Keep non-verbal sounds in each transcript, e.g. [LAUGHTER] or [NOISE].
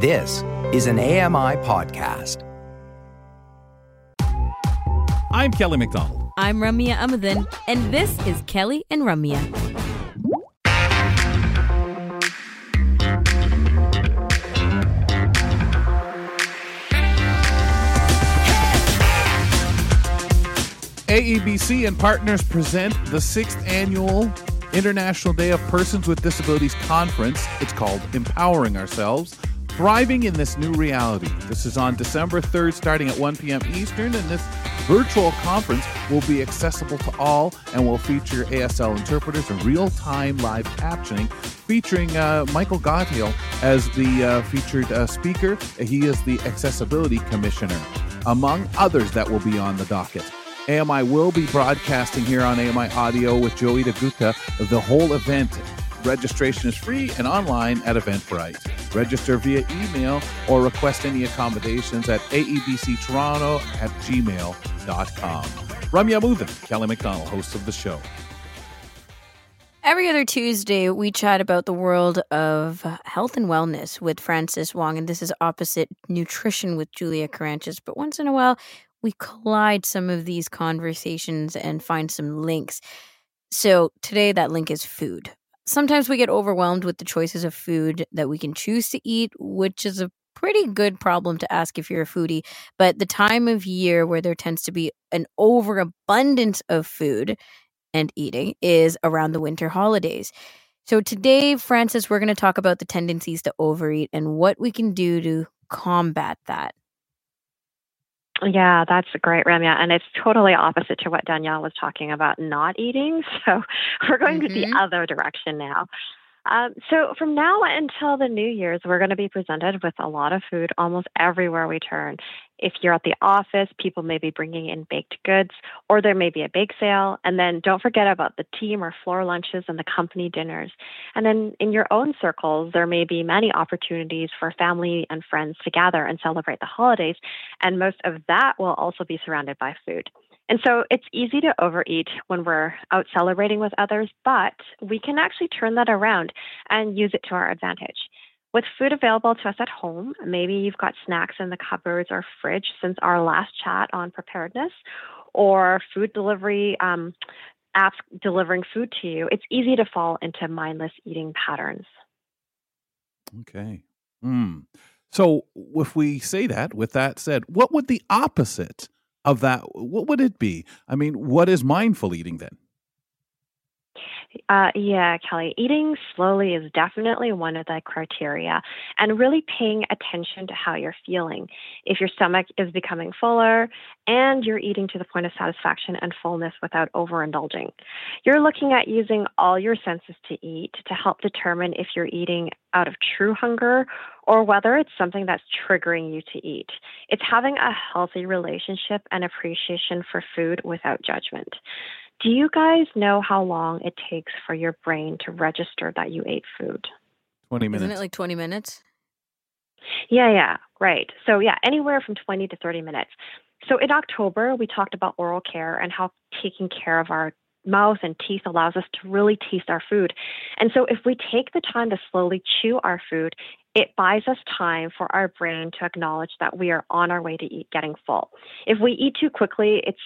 This is an AMI podcast. I'm Kelly McDonald. I'm Ramya Amuthan, and this is Kelly and Ramya. AEBC and partners present the sixth annual International Day of Persons with Disabilities Conference. It's called Empowering Ourselves Thriving in This New Reality. This is on December 3rd, starting at 1 p.m. Eastern, and this virtual conference will be accessible to all and will feature ASL interpreters and real time live captioning, featuring uh, Michael Gottheil as the uh, featured uh, speaker. He is the Accessibility Commissioner, among others that will be on the docket. AMI will be broadcasting here on AMI Audio with Joita Gupta the whole event. Registration is free and online at Eventbrite. Register via email or request any accommodations at aebctoronto at gmail.com. Ramya Amuthan, Kelly McDonald, host of the show. Every other Tuesday, we chat about the world of health and wellness with Francis Wong, and this is opposite nutrition with Julia Caranches. But once in a while, we collide some of these conversations and find some links. So today, that link is food. Sometimes we get overwhelmed with the choices of food that we can choose to eat, which is a pretty good problem to ask if you're a foodie. But the time of year where there tends to be an overabundance of food and eating is around the winter holidays. So today, Francis, we're going to talk about the tendencies to overeat and what we can do to combat that. Yeah, that's great, Ramya. And it's totally opposite to what Danielle was talking about not eating. [LAUGHS] So we're going mm-hmm. to the other direction now. Um, so from now until the New Year's, we're going to be presented with a lot of food almost everywhere we turn. If you're at the office, people may be bringing in baked goods, or there may be a bake sale. And then don't forget about the team or floor lunches and the company dinners. And then in your own circles, there may be many opportunities for family and friends to gather and celebrate the holidays. And most of that will also be surrounded by food. And so it's easy to overeat when we're out celebrating with others, but we can actually turn that around and use it to our advantage. With food available to us at home, maybe you've got snacks in the cupboards or fridge since our last chat on preparedness, or food delivery um, apps delivering food to you, it's easy to fall into mindless eating patterns. Okay. Mm. So, if we say that, with that said, what would the opposite of that, what would it be? I mean, what is mindful eating then? Uh, yeah, Kelly, eating slowly is definitely one of the criteria, and really paying attention to how you're feeling. If your stomach is becoming fuller and you're eating to the point of satisfaction and fullness without overindulging, you're looking at using all your senses to eat to help determine if you're eating out of true hunger or whether it's something that's triggering you to eat. It's having a healthy relationship and appreciation for food without judgment. Do you guys know how long it takes for your brain to register that you ate food? 20 minutes. Isn't it like 20 minutes? Yeah, yeah, right. So, yeah, anywhere from 20 to 30 minutes. So, in October, we talked about oral care and how taking care of our mouth and teeth allows us to really taste our food. And so, if we take the time to slowly chew our food, it buys us time for our brain to acknowledge that we are on our way to eat getting full. If we eat too quickly, it's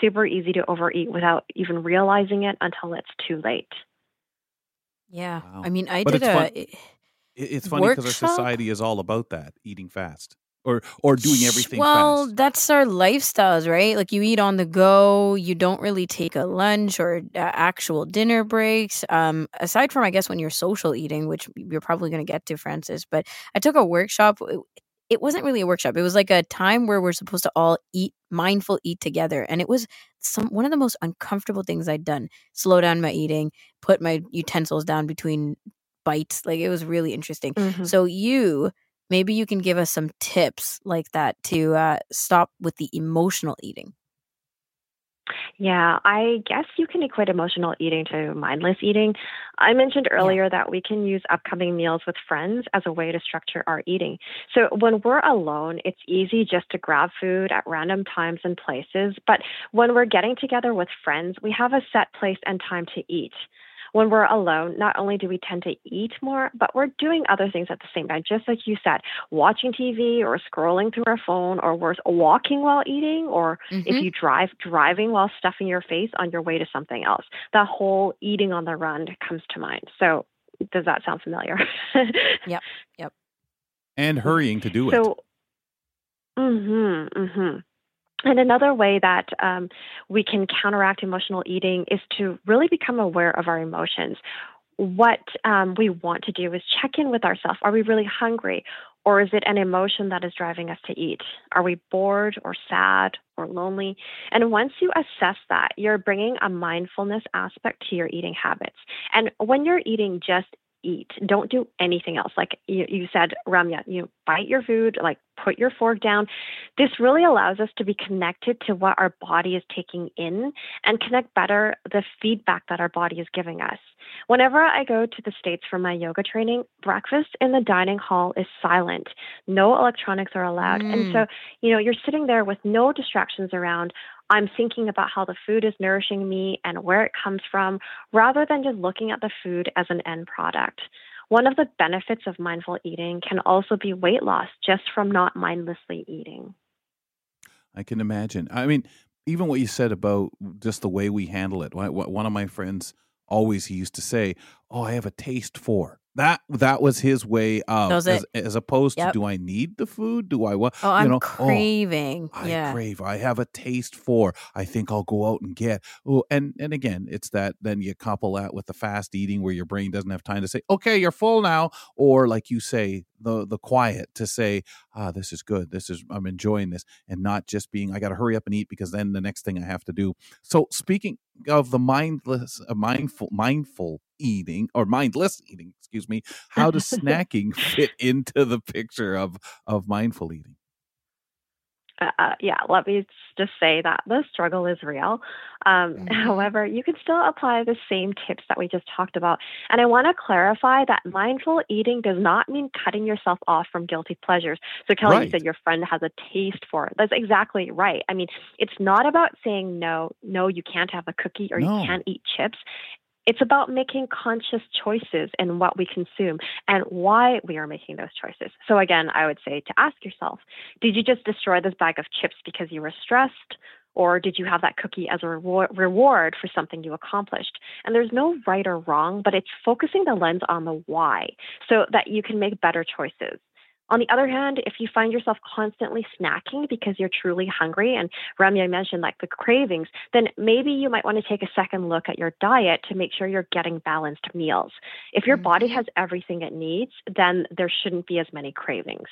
super easy to overeat without even realizing it until it's too late. Yeah. Wow. I mean, I but did it's a. Fun. It's funny because our society is all about that eating fast or or doing everything well fast. that's our lifestyles right like you eat on the go you don't really take a lunch or uh, actual dinner breaks um aside from i guess when you're social eating which you're probably going to get to francis but i took a workshop it wasn't really a workshop. It was like a time where we're supposed to all eat mindful eat together. And it was some one of the most uncomfortable things I'd done. Slow down my eating, put my utensils down between bites. Like it was really interesting. Mm-hmm. So you maybe you can give us some tips like that to uh, stop with the emotional eating. Yeah, I guess you can equate emotional eating to mindless eating. I mentioned earlier yeah. that we can use upcoming meals with friends as a way to structure our eating. So when we're alone, it's easy just to grab food at random times and places. But when we're getting together with friends, we have a set place and time to eat. When we're alone, not only do we tend to eat more, but we're doing other things at the same time. Just like you said, watching TV or scrolling through our phone, or worse, walking while eating, or mm-hmm. if you drive, driving while stuffing your face on your way to something else. That whole eating on the run comes to mind. So, does that sound familiar? [LAUGHS] yep. Yep. And hurrying to do it. So, mm-hmm, mm-hmm. And another way that um, we can counteract emotional eating is to really become aware of our emotions. What um, we want to do is check in with ourselves. Are we really hungry? Or is it an emotion that is driving us to eat? Are we bored or sad or lonely? And once you assess that, you're bringing a mindfulness aspect to your eating habits. And when you're eating, just eat. Don't do anything else. Like you, you said, Ramya, you bite your food, like put your fork down. This really allows us to be connected to what our body is taking in and connect better the feedback that our body is giving us. Whenever I go to the States for my yoga training, breakfast in the dining hall is silent. No electronics are allowed. Mm. And so, you know, you're sitting there with no distractions around. I'm thinking about how the food is nourishing me and where it comes from, rather than just looking at the food as an end product. One of the benefits of mindful eating can also be weight loss just from not mindlessly eating. I can imagine. I mean, even what you said about just the way we handle it. One of my friends always he used to say, "Oh, I have a taste for." That that was his way of as, as, opposed yep. to do I need the food? Do I want? Oh, I'm you know, craving. Oh, yeah. I crave. I have a taste for. I think I'll go out and get. Oh, and and again, it's that. Then you couple that with the fast eating, where your brain doesn't have time to say, "Okay, you're full now," or like you say, the the quiet to say, "Ah, this is good. This is I'm enjoying this," and not just being, "I got to hurry up and eat because then the next thing I have to do." So speaking of the mindless, uh, mindful, mindful eating or mindless eating, excuse me, how does [LAUGHS] snacking fit into the picture of of mindful eating? Uh, uh, yeah, let me just say that the struggle is real. Um, [LAUGHS] mm-hmm. However, you can still apply the same tips that we just talked about. And I want to clarify that mindful eating does not mean cutting yourself off from guilty pleasures. So, Kelly, right. you said your friend has a taste for it. That's exactly right. I mean, it's not about saying no, no, you can't have a cookie or no. you can't eat chips. It's about making conscious choices in what we consume and why we are making those choices. So, again, I would say to ask yourself Did you just destroy this bag of chips because you were stressed? Or did you have that cookie as a reward for something you accomplished? And there's no right or wrong, but it's focusing the lens on the why so that you can make better choices. On the other hand, if you find yourself constantly snacking because you're truly hungry, and Ramya mentioned like the cravings, then maybe you might want to take a second look at your diet to make sure you're getting balanced meals. If your body mm-hmm. has everything it needs, then there shouldn't be as many cravings.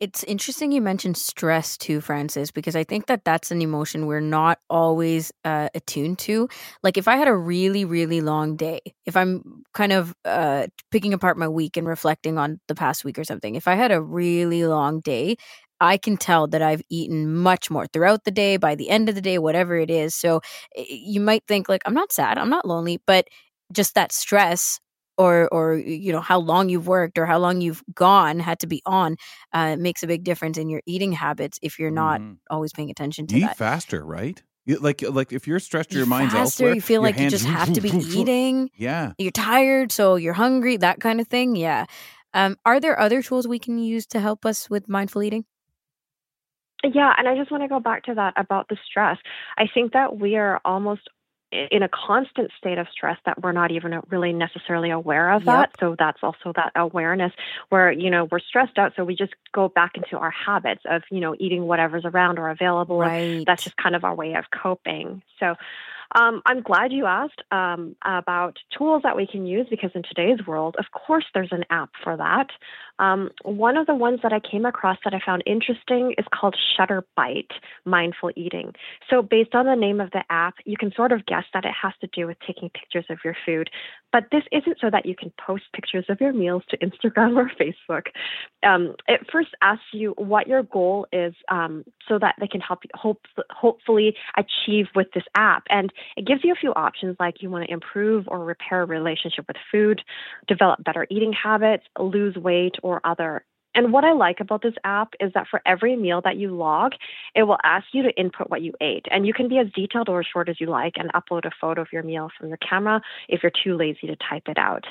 It's interesting you mentioned stress too, Francis, because I think that that's an emotion we're not always uh, attuned to. Like if I had a really, really long day, if I'm kind of uh, picking apart my week and reflecting on the past week or something, if I had a really long day, I can tell that I've eaten much more throughout the day, by the end of the day, whatever it is. So you might think, like, I'm not sad, I'm not lonely, but just that stress or or you know how long you've worked or how long you've gone had to be on uh, makes a big difference in your eating habits if you're not mm. always paying attention to eat that. faster right like like if you're stressed your mind's faster, elsewhere you feel like you just have to be [LAUGHS] eating yeah you're tired so you're hungry that kind of thing yeah um, are there other tools we can use to help us with mindful eating yeah, and I just want to go back to that about the stress. I think that we are almost in a constant state of stress that we're not even really necessarily aware of yep. that. So that's also that awareness where, you know, we're stressed out. So we just go back into our habits of, you know, eating whatever's around or available. Right. That's just kind of our way of coping. So um, I'm glad you asked um, about tools that we can use because in today's world, of course, there's an app for that. Um, one of the ones that I came across that I found interesting is called Shutter Bite Mindful Eating. So, based on the name of the app, you can sort of guess that it has to do with taking pictures of your food. But this isn't so that you can post pictures of your meals to [LAUGHS] Instagram or Facebook. Um, it first asks you what your goal is um, so that they can help you hope, hopefully achieve with this app. And it gives you a few options like you want to improve or repair a relationship with food, develop better eating habits, lose weight, or other And what I like about this app is that for every meal that you log, it will ask you to input what you ate. And you can be as detailed or as short as you like and upload a photo of your meal from your camera if you're too lazy to type it out.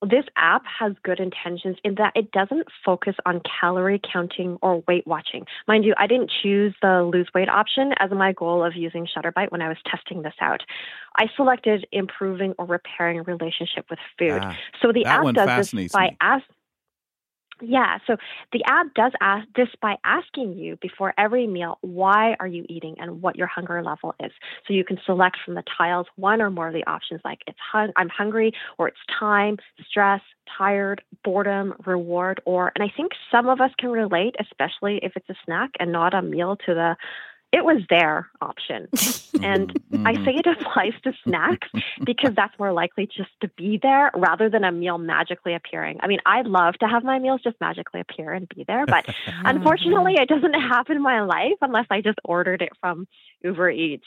This app has good intentions in that it doesn't focus on calorie counting or weight watching. Mind you, I didn't choose the lose weight option as my goal of using Shutterbite when I was testing this out. I selected improving or repairing a relationship with food. Ah, so the app does this by asking yeah, so the app does ask this by asking you before every meal why are you eating and what your hunger level is. So you can select from the tiles one or more of the options like it's hung- I'm hungry or it's time, stress, tired, boredom, reward or and I think some of us can relate especially if it's a snack and not a meal to the it was their option. [LAUGHS] and mm-hmm. I say it applies to snacks because that's more likely just to be there rather than a meal magically appearing. I mean, I'd love to have my meals just magically appear and be there, but [LAUGHS] unfortunately, it doesn't happen in my life unless I just ordered it from Uber Eats.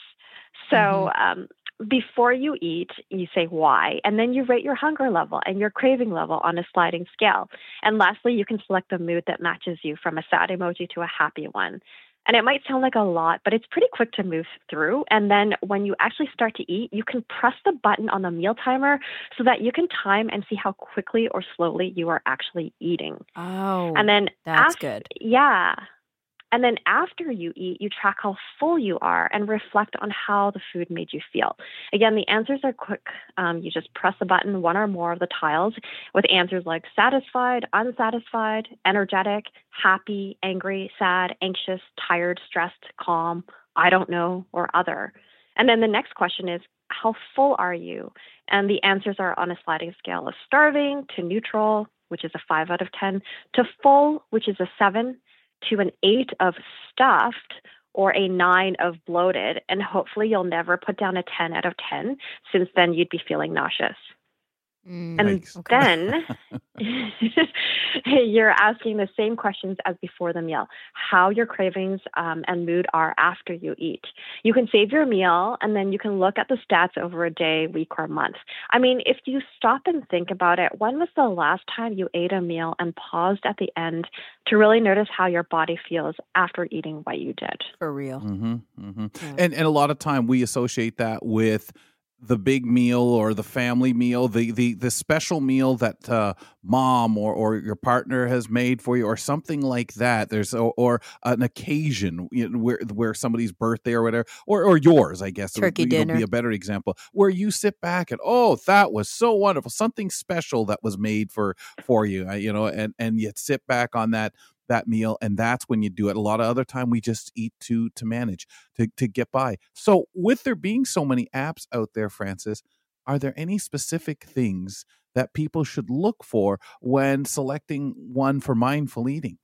So, mm-hmm. um, before you eat, you say why, and then you rate your hunger level and your craving level on a sliding scale. And lastly, you can select the mood that matches you from a sad emoji to a happy one. And it might sound like a lot, but it's pretty quick to move through. And then when you actually start to eat, you can press the button on the meal timer so that you can time and see how quickly or slowly you are actually eating. Oh, and then that's after, good. Yeah. And then after you eat, you track how full you are and reflect on how the food made you feel. Again, the answers are quick. Um, you just press a button, one or more of the tiles, with answers like satisfied, unsatisfied, energetic, happy, angry, sad, anxious, tired, stressed, calm, I don't know, or other. And then the next question is, how full are you? And the answers are on a sliding scale of starving to neutral, which is a five out of 10, to full, which is a seven, to an eight of stuffed or a nine of bloated. And hopefully you'll never put down a 10 out of 10 since then you'd be feeling nauseous. Mm, and okay. then [LAUGHS] [LAUGHS] you're asking the same questions as before the meal how your cravings um, and mood are after you eat. You can save your meal and then you can look at the stats over a day, week, or month. I mean, if you stop and think about it, when was the last time you ate a meal and paused at the end to really notice how your body feels after eating what you did? For real. Mm-hmm, mm-hmm. Yeah. And, and a lot of time we associate that with the big meal or the family meal, the the the special meal that uh, mom or or your partner has made for you, or something like that. There's or, or an occasion you know, where where somebody's birthday or whatever, or or yours, I guess, turkey dinner be a better example where you sit back and oh, that was so wonderful, something special that was made for for you, uh, you know, and and you sit back on that that meal and that's when you do it. A lot of other time we just eat to to manage to to get by. So with there being so many apps out there francis are there any specific things that people should look for when selecting one for mindful eating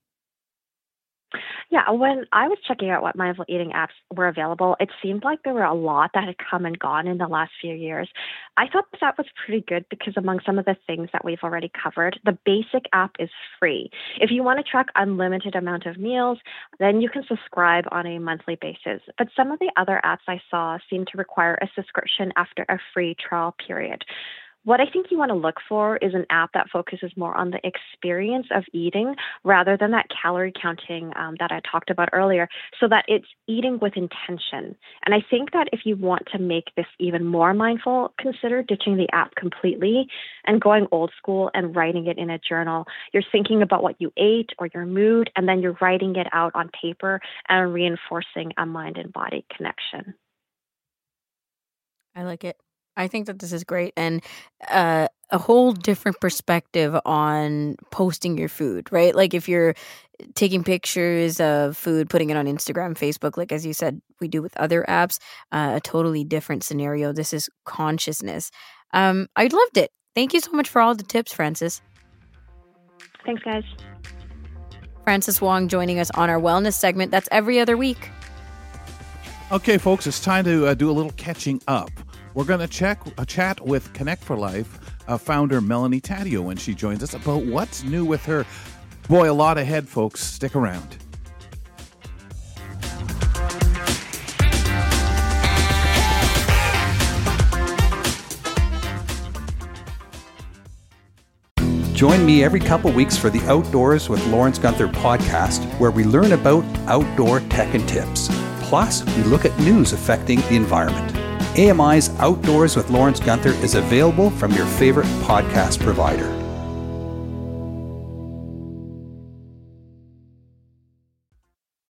yeah, when I was checking out what mindful eating apps were available, it seemed like there were a lot that had come and gone in the last few years. I thought that was pretty good because among some of the things that we've already covered, the basic app is free. If you want to track unlimited amount of meals, then you can subscribe on a monthly basis. But some of the other apps I saw seem to require a subscription after a free trial period. What I think you want to look for is an app that focuses more on the experience of eating rather than that calorie counting um, that I talked about earlier, so that it's eating with intention. And I think that if you want to make this even more mindful, consider ditching the app completely and going old school and writing it in a journal. You're thinking about what you ate or your mood, and then you're writing it out on paper and reinforcing a mind and body connection. I like it. I think that this is great and uh, a whole different perspective on posting your food, right? Like if you're taking pictures of food, putting it on Instagram, Facebook, like as you said, we do with other apps, uh, a totally different scenario. This is consciousness. Um, I loved it. Thank you so much for all the tips, Francis. Thanks, guys. Francis Wong joining us on our wellness segment. That's every other week. Okay, folks, it's time to uh, do a little catching up. We're going to check a chat with Connect for Life uh, founder Melanie Taddeo when she joins us about what's new with her. Boy, a lot ahead, folks. Stick around. Join me every couple weeks for the Outdoors with Lawrence Gunther podcast, where we learn about outdoor tech and tips. Plus, we look at news affecting the environment. AMI's Outdoors with Lawrence Gunther is available from your favorite podcast provider.